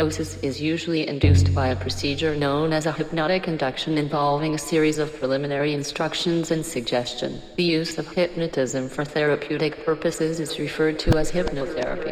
hypnosis is usually induced by a procedure known as a hypnotic induction involving a series of preliminary instructions and suggestion. The use of hypnotism for therapeutic purposes is referred to as hypnotherapy.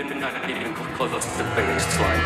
You think I could even close us to the biggest line.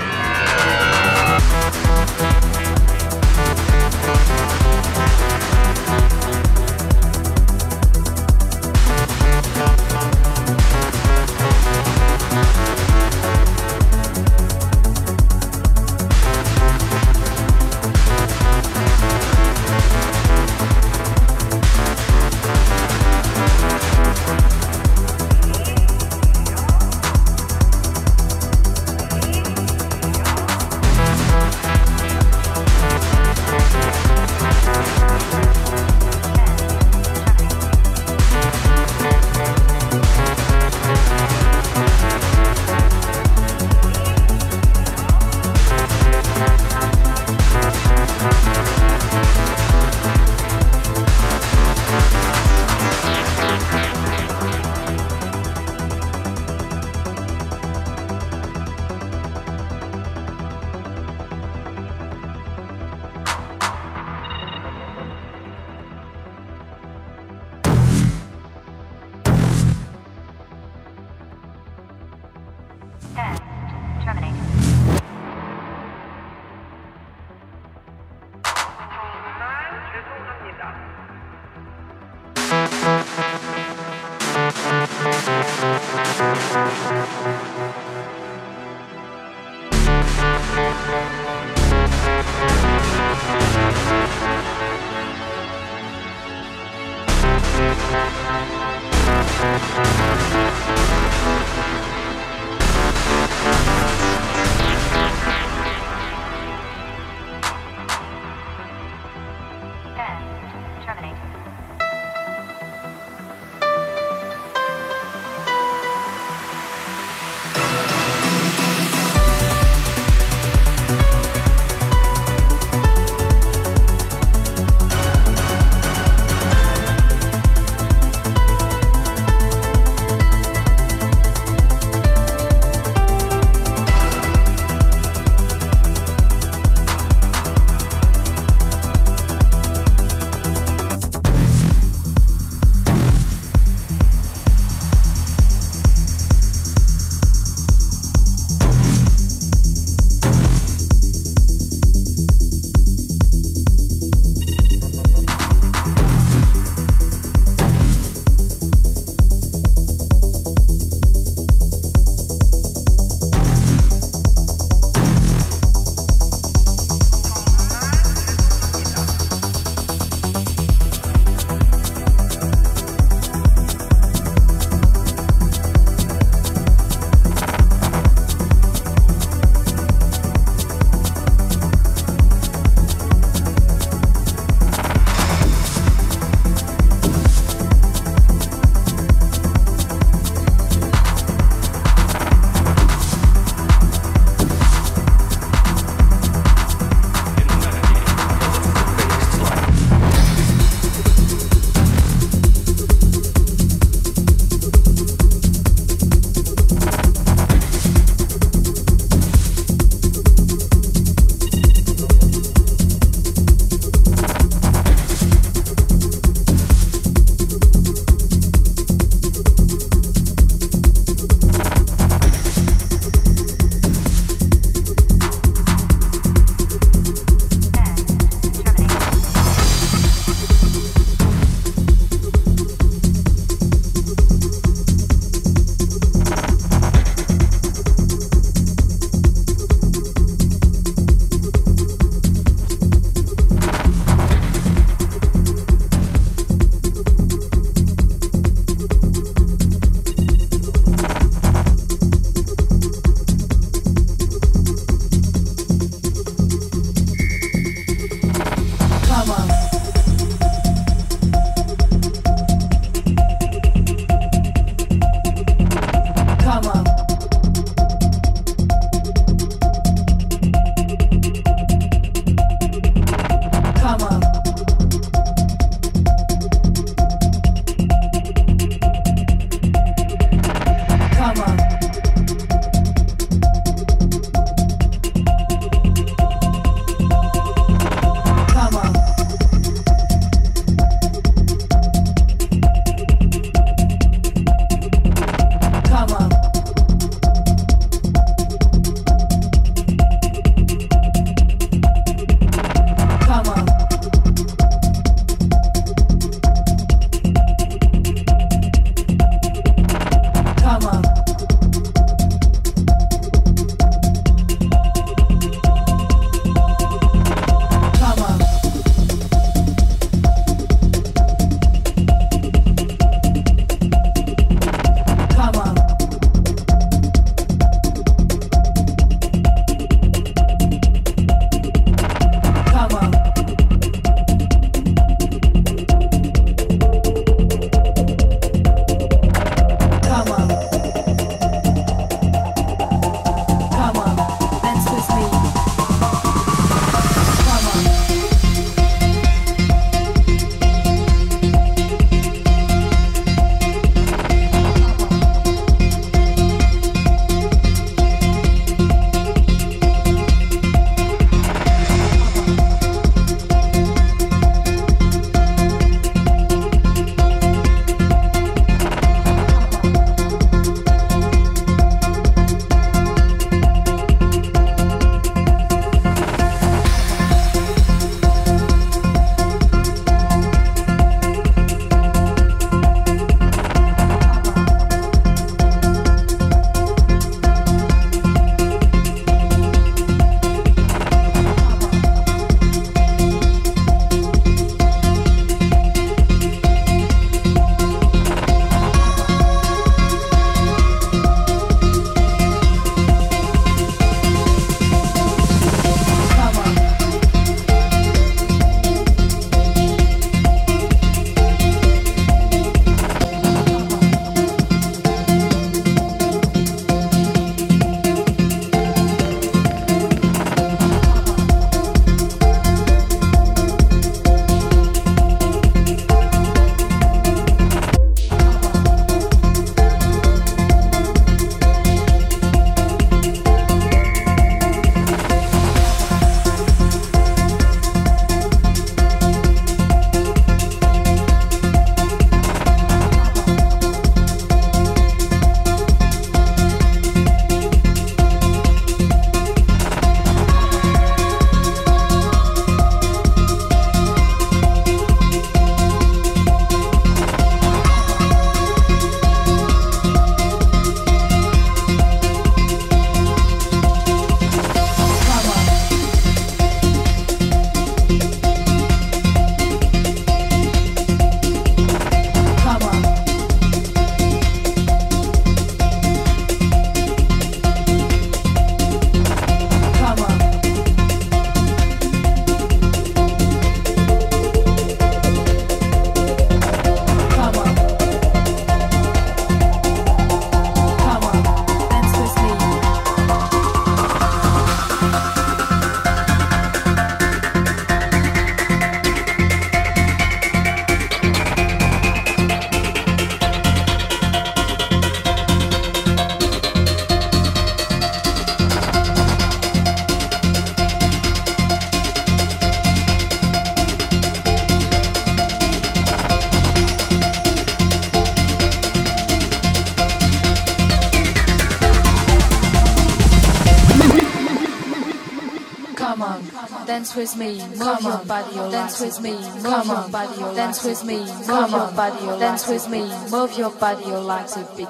Dance with me, move your body, dance with me, come on, body, dance with me, move your body, dance with me, move your body, your legs a bit.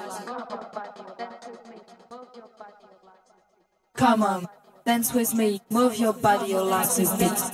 Come on, dance with me, move your body, your legs a bit.